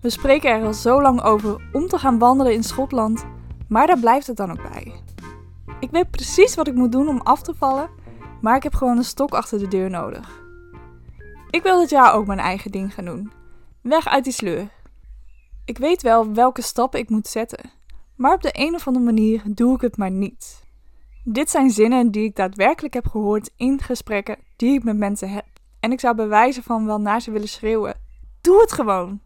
We spreken er al zo lang over om te gaan wandelen in Schotland, maar daar blijft het dan ook bij. Ik weet precies wat ik moet doen om af te vallen, maar ik heb gewoon een stok achter de deur nodig. Ik wil dit jaar ook mijn eigen ding gaan doen. Weg uit die sleur. Ik weet wel welke stappen ik moet zetten, maar op de een of andere manier doe ik het maar niet. Dit zijn zinnen die ik daadwerkelijk heb gehoord in gesprekken die ik met mensen heb. En ik zou bij wijze van wel naar ze willen schreeuwen: Doe het gewoon!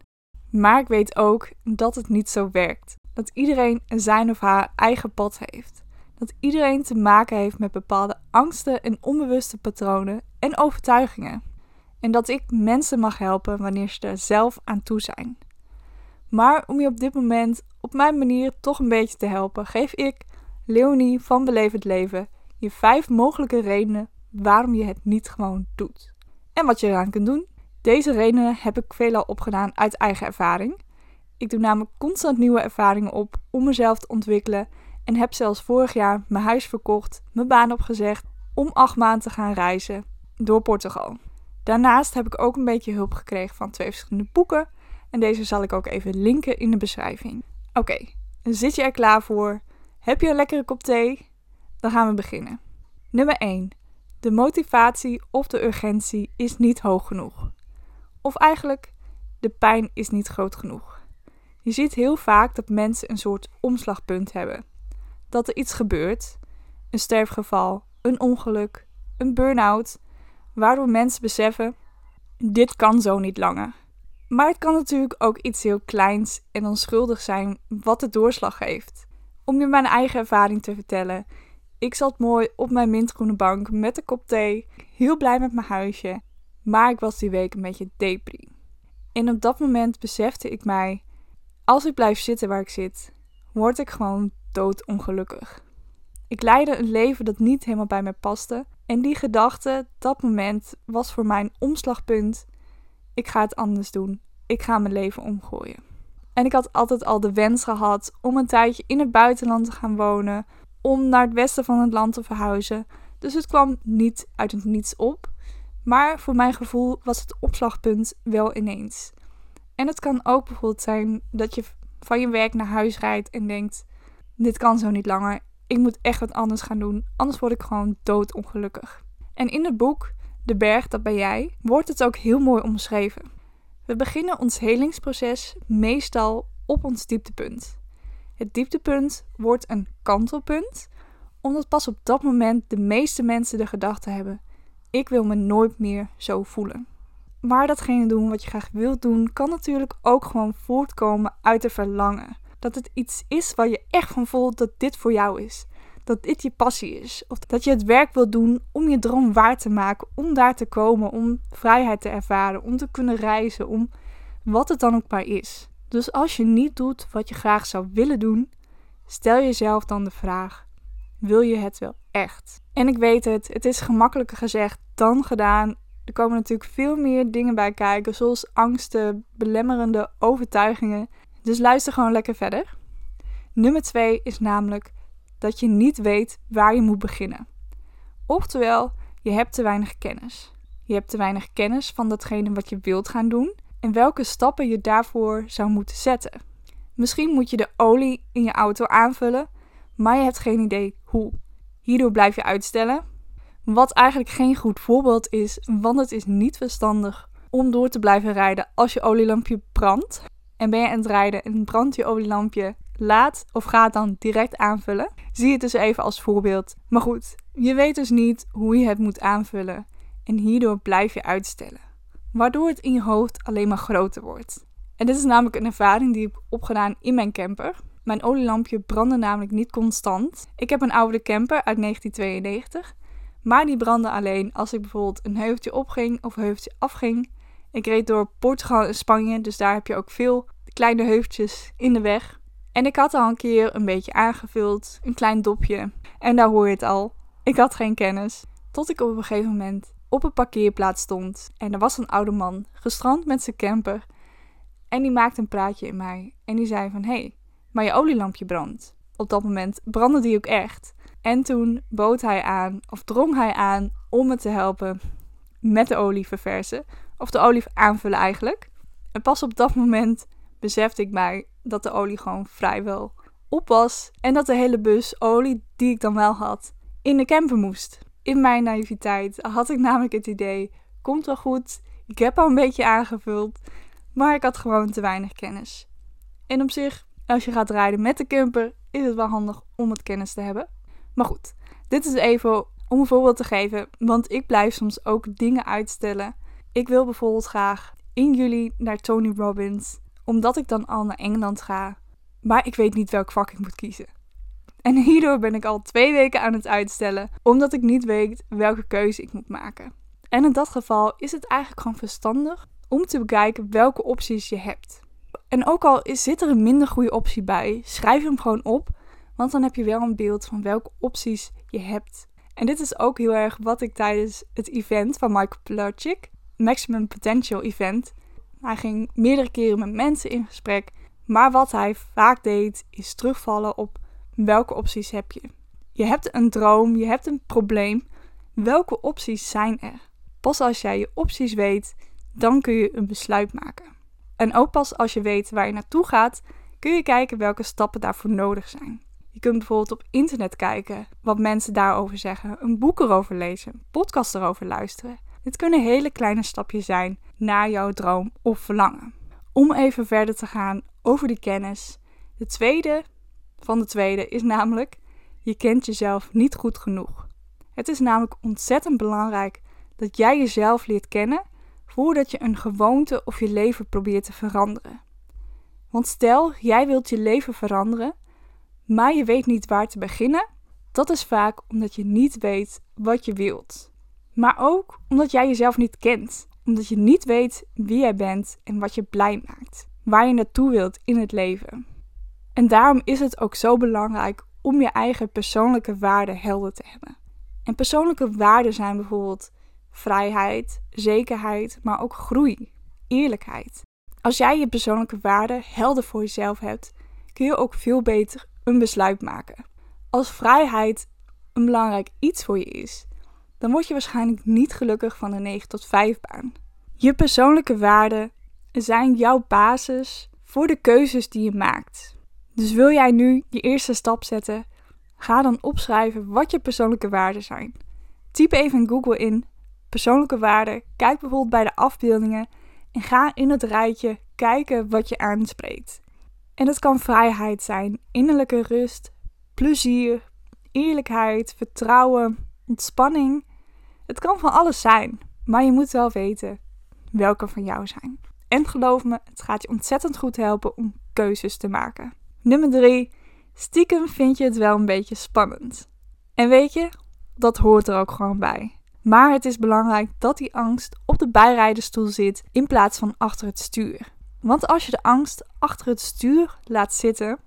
Maar ik weet ook dat het niet zo werkt. Dat iedereen zijn of haar eigen pad heeft. Dat iedereen te maken heeft met bepaalde angsten en onbewuste patronen en overtuigingen. En dat ik mensen mag helpen wanneer ze er zelf aan toe zijn. Maar om je op dit moment op mijn manier toch een beetje te helpen, geef ik, Leonie van het Leven, je vijf mogelijke redenen waarom je het niet gewoon doet. En wat je eraan kunt doen. Deze redenen heb ik veelal opgedaan uit eigen ervaring. Ik doe namelijk constant nieuwe ervaringen op om mezelf te ontwikkelen en heb zelfs vorig jaar mijn huis verkocht, mijn baan opgezegd om acht maanden te gaan reizen door Portugal. Daarnaast heb ik ook een beetje hulp gekregen van twee verschillende boeken en deze zal ik ook even linken in de beschrijving. Oké, zit je er klaar voor? Heb je een lekkere kop thee? Dan gaan we beginnen. Nummer 1. De motivatie of de urgentie is niet hoog genoeg. Of eigenlijk, de pijn is niet groot genoeg. Je ziet heel vaak dat mensen een soort omslagpunt hebben. Dat er iets gebeurt, een sterfgeval, een ongeluk, een burn-out, waardoor mensen beseffen: dit kan zo niet langer. Maar het kan natuurlijk ook iets heel kleins en onschuldig zijn wat de doorslag geeft. Om je mijn eigen ervaring te vertellen. Ik zat mooi op mijn mintgroene bank met een kop thee, heel blij met mijn huisje, maar ik was die week een beetje depri. En op dat moment besefte ik mij, als ik blijf zitten waar ik zit, word ik gewoon doodongelukkig. Ik leidde een leven dat niet helemaal bij mij paste en die gedachte, dat moment, was voor mij een omslagpunt. Ik ga het anders doen. Ik ga mijn leven omgooien. En ik had altijd al de wens gehad om een tijdje in het buitenland te gaan wonen, om naar het westen van het land te verhuizen. Dus het kwam niet uit het niets op. Maar voor mijn gevoel was het opslagpunt wel ineens. En het kan ook bijvoorbeeld zijn dat je van je werk naar huis rijdt en denkt: dit kan zo niet langer. Ik moet echt wat anders gaan doen, anders word ik gewoon doodongelukkig. En in het boek De Berg, dat ben jij, wordt het ook heel mooi omschreven. We beginnen ons helingsproces meestal op ons dieptepunt. Het dieptepunt wordt een kantelpunt, omdat pas op dat moment de meeste mensen de gedachte hebben: ik wil me nooit meer zo voelen. Maar datgene doen wat je graag wilt doen, kan natuurlijk ook gewoon voortkomen uit de verlangen. Dat het iets is waar je echt van voelt dat dit voor jou is. Dat dit je passie is. Of dat je het werk wilt doen om je droom waar te maken. Om daar te komen. Om vrijheid te ervaren. Om te kunnen reizen. Om wat het dan ook maar is. Dus als je niet doet wat je graag zou willen doen, stel jezelf dan de vraag: wil je het wel echt? En ik weet het, het is gemakkelijker gezegd dan gedaan. Er komen natuurlijk veel meer dingen bij kijken, zoals angsten, belemmerende overtuigingen. Dus luister gewoon lekker verder. Nummer 2 is namelijk dat je niet weet waar je moet beginnen. Oftewel, je hebt te weinig kennis. Je hebt te weinig kennis van datgene wat je wilt gaan doen en welke stappen je daarvoor zou moeten zetten. Misschien moet je de olie in je auto aanvullen, maar je hebt geen idee hoe. Hierdoor blijf je uitstellen. Wat eigenlijk geen goed voorbeeld is, want het is niet verstandig om door te blijven rijden als je olielampje brandt. En ben je aan het rijden en brandt je olielampje, laat of ga dan direct aanvullen. Zie het dus even als voorbeeld. Maar goed, je weet dus niet hoe je het moet aanvullen. En hierdoor blijf je uitstellen. Waardoor het in je hoofd alleen maar groter wordt. En dit is namelijk een ervaring die ik heb opgedaan in mijn camper. Mijn olielampje brandde namelijk niet constant. Ik heb een oude camper uit 1992. Maar die brandde alleen als ik bijvoorbeeld een heuveltje opging of een heuveltje afging. Ik reed door Portugal en Spanje, dus daar heb je ook veel kleine heuveltjes in de weg. En ik had al een keer een beetje aangevuld, een klein dopje. En daar hoor je het al. Ik had geen kennis. Tot ik op een gegeven moment op een parkeerplaats stond. En er was een oude man, gestrand met zijn camper. En die maakte een praatje in mij. En die zei van, hé, hey, maar je olielampje brandt. Op dat moment brandde die ook echt. En toen bood hij aan, of drong hij aan, om me te helpen met de olie verversen. Of de olie aanvullen eigenlijk. En pas op dat moment besefte ik mij dat de olie gewoon vrijwel op was en dat de hele bus olie die ik dan wel had in de camper moest. In mijn naïviteit had ik namelijk het idee: komt wel goed, ik heb al een beetje aangevuld, maar ik had gewoon te weinig kennis. En op zich, als je gaat rijden met de camper, is het wel handig om het kennis te hebben. Maar goed, dit is even om een voorbeeld te geven, want ik blijf soms ook dingen uitstellen. Ik wil bijvoorbeeld graag in juli naar Tony Robbins, omdat ik dan al naar Engeland ga. Maar ik weet niet welk vak ik moet kiezen. En hierdoor ben ik al twee weken aan het uitstellen, omdat ik niet weet welke keuze ik moet maken. En in dat geval is het eigenlijk gewoon verstandig om te bekijken welke opties je hebt. En ook al zit er een minder goede optie bij, schrijf hem gewoon op, want dan heb je wel een beeld van welke opties je hebt. En dit is ook heel erg wat ik tijdens het event van Michael Pilarczyk, Maximum Potential Event, hij ging meerdere keren met mensen in gesprek, maar wat hij vaak deed is terugvallen op welke opties heb je. Je hebt een droom, je hebt een probleem. Welke opties zijn er? Pas als jij je opties weet, dan kun je een besluit maken. En ook pas als je weet waar je naartoe gaat, kun je kijken welke stappen daarvoor nodig zijn. Je kunt bijvoorbeeld op internet kijken wat mensen daarover zeggen, een boek erover lezen, een podcast erover luisteren. Dit kunnen hele kleine stapjes zijn naar jouw droom of verlangen. Om even verder te gaan over die kennis. De tweede van de tweede is namelijk: je kent jezelf niet goed genoeg. Het is namelijk ontzettend belangrijk dat jij jezelf leert kennen voordat je een gewoonte of je leven probeert te veranderen. Want stel, jij wilt je leven veranderen, maar je weet niet waar te beginnen, dat is vaak omdat je niet weet wat je wilt. Maar ook omdat jij jezelf niet kent, omdat je niet weet wie jij bent en wat je blij maakt, waar je naartoe wilt in het leven. En daarom is het ook zo belangrijk om je eigen persoonlijke waarden helder te hebben. En persoonlijke waarden zijn bijvoorbeeld vrijheid, zekerheid, maar ook groei, eerlijkheid. Als jij je persoonlijke waarden helder voor jezelf hebt, kun je ook veel beter een besluit maken. Als vrijheid een belangrijk iets voor je is, dan word je waarschijnlijk niet gelukkig van een 9 tot 5 baan. Je persoonlijke waarden zijn jouw basis voor de keuzes die je maakt. Dus wil jij nu je eerste stap zetten, ga dan opschrijven wat je persoonlijke waarden zijn. Typ even in Google in persoonlijke waarden, kijk bijvoorbeeld bij de afbeeldingen en ga in het rijtje kijken wat je aanspreekt. En dat kan vrijheid zijn, innerlijke rust, plezier, eerlijkheid, vertrouwen, ontspanning. Het kan van alles zijn, maar je moet wel weten welke van jou zijn. En geloof me, het gaat je ontzettend goed helpen om keuzes te maken. Nummer 3. Stiekem vind je het wel een beetje spannend. En weet je, dat hoort er ook gewoon bij. Maar het is belangrijk dat die angst op de bijrijdersstoel zit in plaats van achter het stuur. Want als je de angst achter het stuur laat zitten,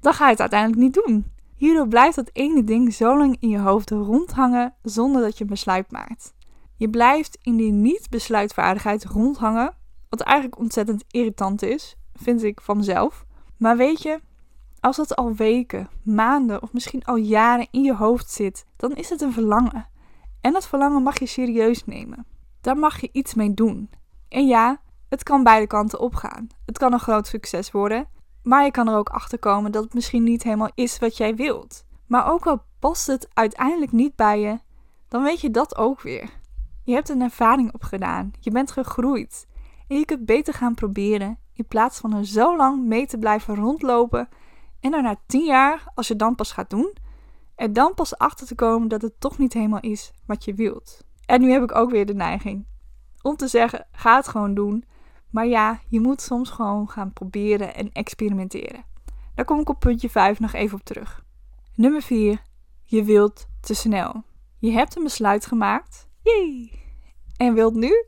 dan ga je het uiteindelijk niet doen. Hierdoor blijft dat ene ding zo lang in je hoofd rondhangen zonder dat je een besluit maakt. Je blijft in die niet-besluitvaardigheid rondhangen, wat eigenlijk ontzettend irritant is, vind ik van mezelf. Maar weet je, als dat al weken, maanden of misschien al jaren in je hoofd zit, dan is het een verlangen. En dat verlangen mag je serieus nemen. Daar mag je iets mee doen. En ja, het kan beide kanten opgaan. Het kan een groot succes worden, maar je kan er ook achter komen dat het misschien niet helemaal is wat jij wilt. Maar ook al past het uiteindelijk niet bij je, dan weet je dat ook weer. Je hebt een ervaring opgedaan, je bent gegroeid en je kunt beter gaan proberen in plaats van er zo lang mee te blijven rondlopen en er na tien jaar, als je dan pas gaat doen, er dan pas achter te komen dat het toch niet helemaal is wat je wilt. En nu heb ik ook weer de neiging om te zeggen: ga het gewoon doen. Maar ja, je moet soms gewoon gaan proberen en experimenteren. Daar kom ik op puntje 5 nog even op terug. Nummer 4. Je wilt te snel. Je hebt een besluit gemaakt. Yay! En wilt nu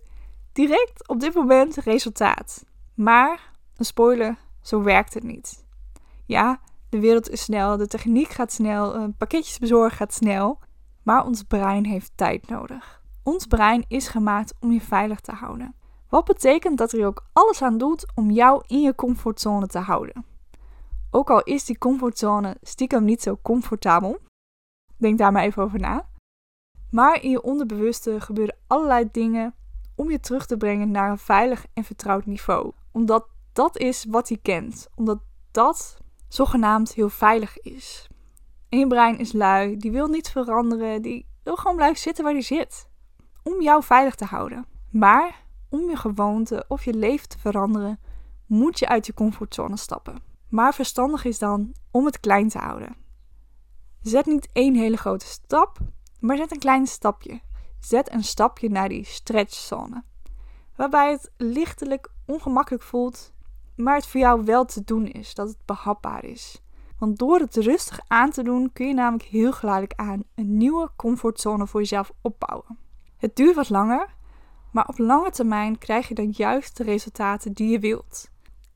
direct op dit moment resultaat. Maar, een spoiler, zo werkt het niet. Ja, de wereld is snel, de techniek gaat snel, pakketjes bezorgen gaat snel. Maar ons brein heeft tijd nodig. Ons brein is gemaakt om je veilig te houden. Wat betekent dat hij ook alles aan doet om jou in je comfortzone te houden. Ook al is die comfortzone stiekem niet zo comfortabel. Denk daar maar even over na. Maar in je onderbewuste gebeuren allerlei dingen om je terug te brengen naar een veilig en vertrouwd niveau. Omdat dat is wat hij kent, omdat dat zogenaamd heel veilig is. En je brein is lui, die wil niet veranderen, die wil gewoon blijven zitten waar hij zit. Om jou veilig te houden. Maar om je gewoonte of je leven te veranderen, moet je uit je comfortzone stappen. Maar verstandig is dan om het klein te houden. Zet niet één hele grote stap, maar zet een klein stapje. Zet een stapje naar die stretchzone. Waarbij het lichtelijk ongemakkelijk voelt, maar het voor jou wel te doen is, dat het behapbaar is. Want door het rustig aan te doen kun je namelijk heel geleidelijk aan een nieuwe comfortzone voor jezelf opbouwen. Het duurt wat langer, maar op lange termijn krijg je dan juist de resultaten die je wilt.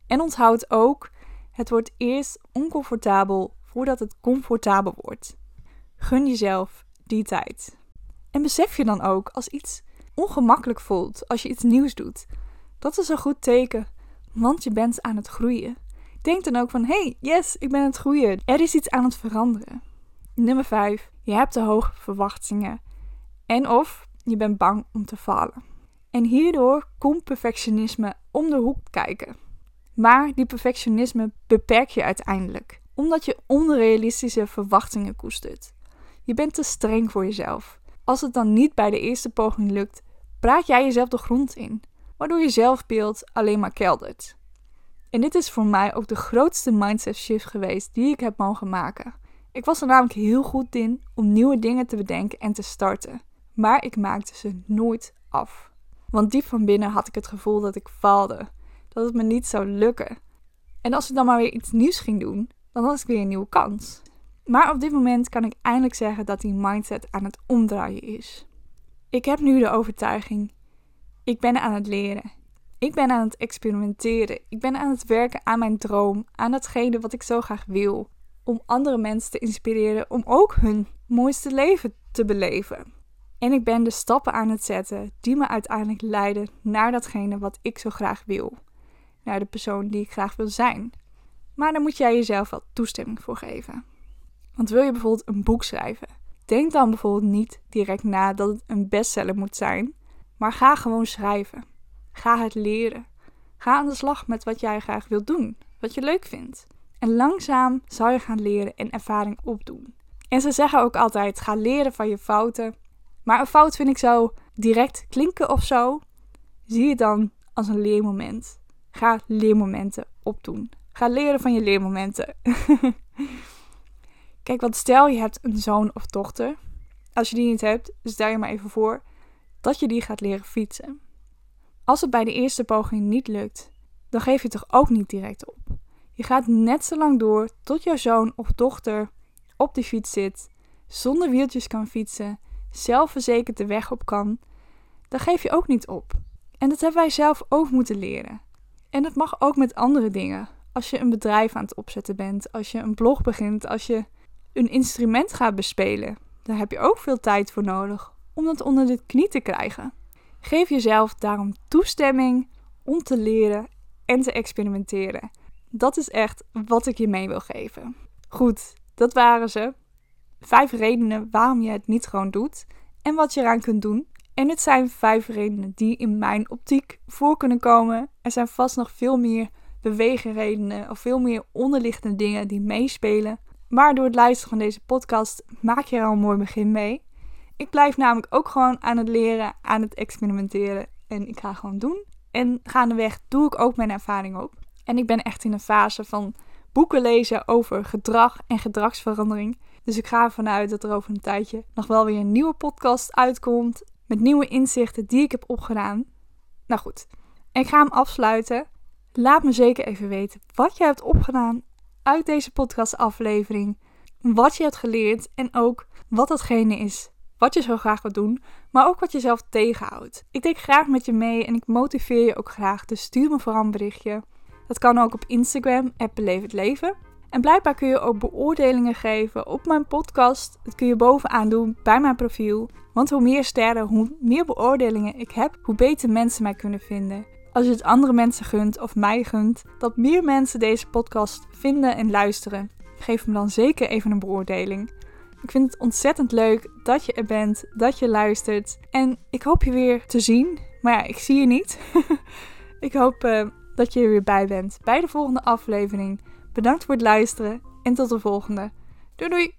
En onthoud ook, het wordt eerst oncomfortabel voordat het comfortabel wordt. Gun jezelf die tijd. En besef je dan ook als iets ongemakkelijk voelt, als je iets nieuws doet. Dat is een goed teken, want je bent aan het groeien. Denk dan ook van, hey, yes, ik ben aan het groeien. Er is iets aan het veranderen. Nummer 5. Je hebt te hoge verwachtingen. En of je bent bang om te falen. En hierdoor komt perfectionisme om de hoek kijken. Maar die perfectionisme beperk je uiteindelijk, omdat je onrealistische verwachtingen koestert. Je bent te streng voor jezelf. Als het dan niet bij de eerste poging lukt, praat jij jezelf de grond in, waardoor je zelfbeeld alleen maar keldert. En dit is voor mij ook de grootste mindset shift geweest die ik heb mogen maken. Ik was er namelijk heel goed in om nieuwe dingen te bedenken en te starten, maar ik maakte ze nooit af. Want diep van binnen had ik het gevoel dat ik faalde, dat het me niet zou lukken. En als ik dan maar weer iets nieuws ging doen, dan had ik weer een nieuwe kans. Maar op dit moment kan ik eindelijk zeggen dat die mindset aan het omdraaien is. Ik heb nu de overtuiging: ik ben aan het leren. Ik ben aan het experimenteren. Ik ben aan het werken aan mijn droom, aan datgene wat ik zo graag wil. Om andere mensen te inspireren om ook hun mooiste leven te beleven. En ik ben de stappen aan het zetten die me uiteindelijk leiden naar datgene wat ik zo graag wil. Naar de persoon die ik graag wil zijn. Maar daar moet jij jezelf wel toestemming voor geven. Want wil je bijvoorbeeld een boek schrijven? Denk dan bijvoorbeeld niet direct na dat het een bestseller moet zijn, maar ga gewoon schrijven. Ga het leren. Ga aan de slag met wat jij graag wilt doen, wat je leuk vindt. En langzaam zal je gaan leren en ervaring opdoen. En ze zeggen ook altijd: ga leren van je fouten. Maar een fout vind ik zo direct klinken of zo. Zie het dan als een leermoment. Ga leermomenten opdoen. Ga leren van je leermomenten. Kijk, want stel je hebt een zoon of dochter. Als je die niet hebt, stel je maar even voor dat je die gaat leren fietsen. Als het bij de eerste poging niet lukt, dan geef je toch ook niet direct op. Je gaat net zo lang door tot jouw zoon of dochter op die fiets zit, zonder wieltjes kan fietsen, zelfverzekerd de weg op kan. Dan geef je ook niet op. En dat hebben wij zelf ook moeten leren. En dat mag ook met andere dingen. Als je een bedrijf aan het opzetten bent, als je een blog begint, als je een instrument gaat bespelen, daar heb je ook veel tijd voor nodig om dat onder de knie te krijgen. Geef jezelf daarom toestemming om te leren en te experimenteren. Dat is echt wat ik je mee wil geven. Goed, dat waren ze. Vijf redenen waarom je het niet gewoon doet en wat je eraan kunt doen. En dit zijn vijf redenen die in mijn optiek voor kunnen komen. Er zijn vast nog veel meer beweegredenen of veel meer onderliggende dingen die meespelen. Maar door het luisteren van deze podcast maak je er al een mooi begin mee. Ik blijf namelijk ook gewoon aan het leren, aan het experimenteren. En ik ga gewoon doen. En gaandeweg doe ik ook mijn ervaring op. En ik ben echt in een fase van boeken lezen over gedrag en gedragsverandering. Dus ik ga ervan uit dat er over een tijdje nog wel weer een nieuwe podcast uitkomt. Met nieuwe inzichten die ik heb opgedaan. Nou goed, ik ga hem afsluiten. Laat me zeker even weten wat je hebt opgedaan uit deze podcastaflevering. Wat je hebt geleerd en ook wat datgene is wat je zo graag wilt doen, maar ook wat je zelf tegenhoudt. Ik denk graag met je mee en ik motiveer je ook graag, dus stuur me vooral een berichtje. Dat kan ook op Instagram, Beleef Leven. En blijkbaar kun je ook beoordelingen geven op mijn podcast. Dat kun je bovenaan doen bij mijn profiel. Want hoe meer sterren, hoe meer beoordelingen ik heb, hoe beter mensen mij kunnen vinden. Als je het andere mensen gunt of mij gunt, dat meer mensen deze podcast vinden en luisteren, geef me dan zeker even een beoordeling. Ik vind het ontzettend leuk dat je er bent, dat je luistert. En ik hoop je weer te zien. Maar ja, ik zie je niet. ik hoop uh, dat je er weer bij bent bij de volgende aflevering. Bedankt voor het luisteren en tot de volgende. Doei doei!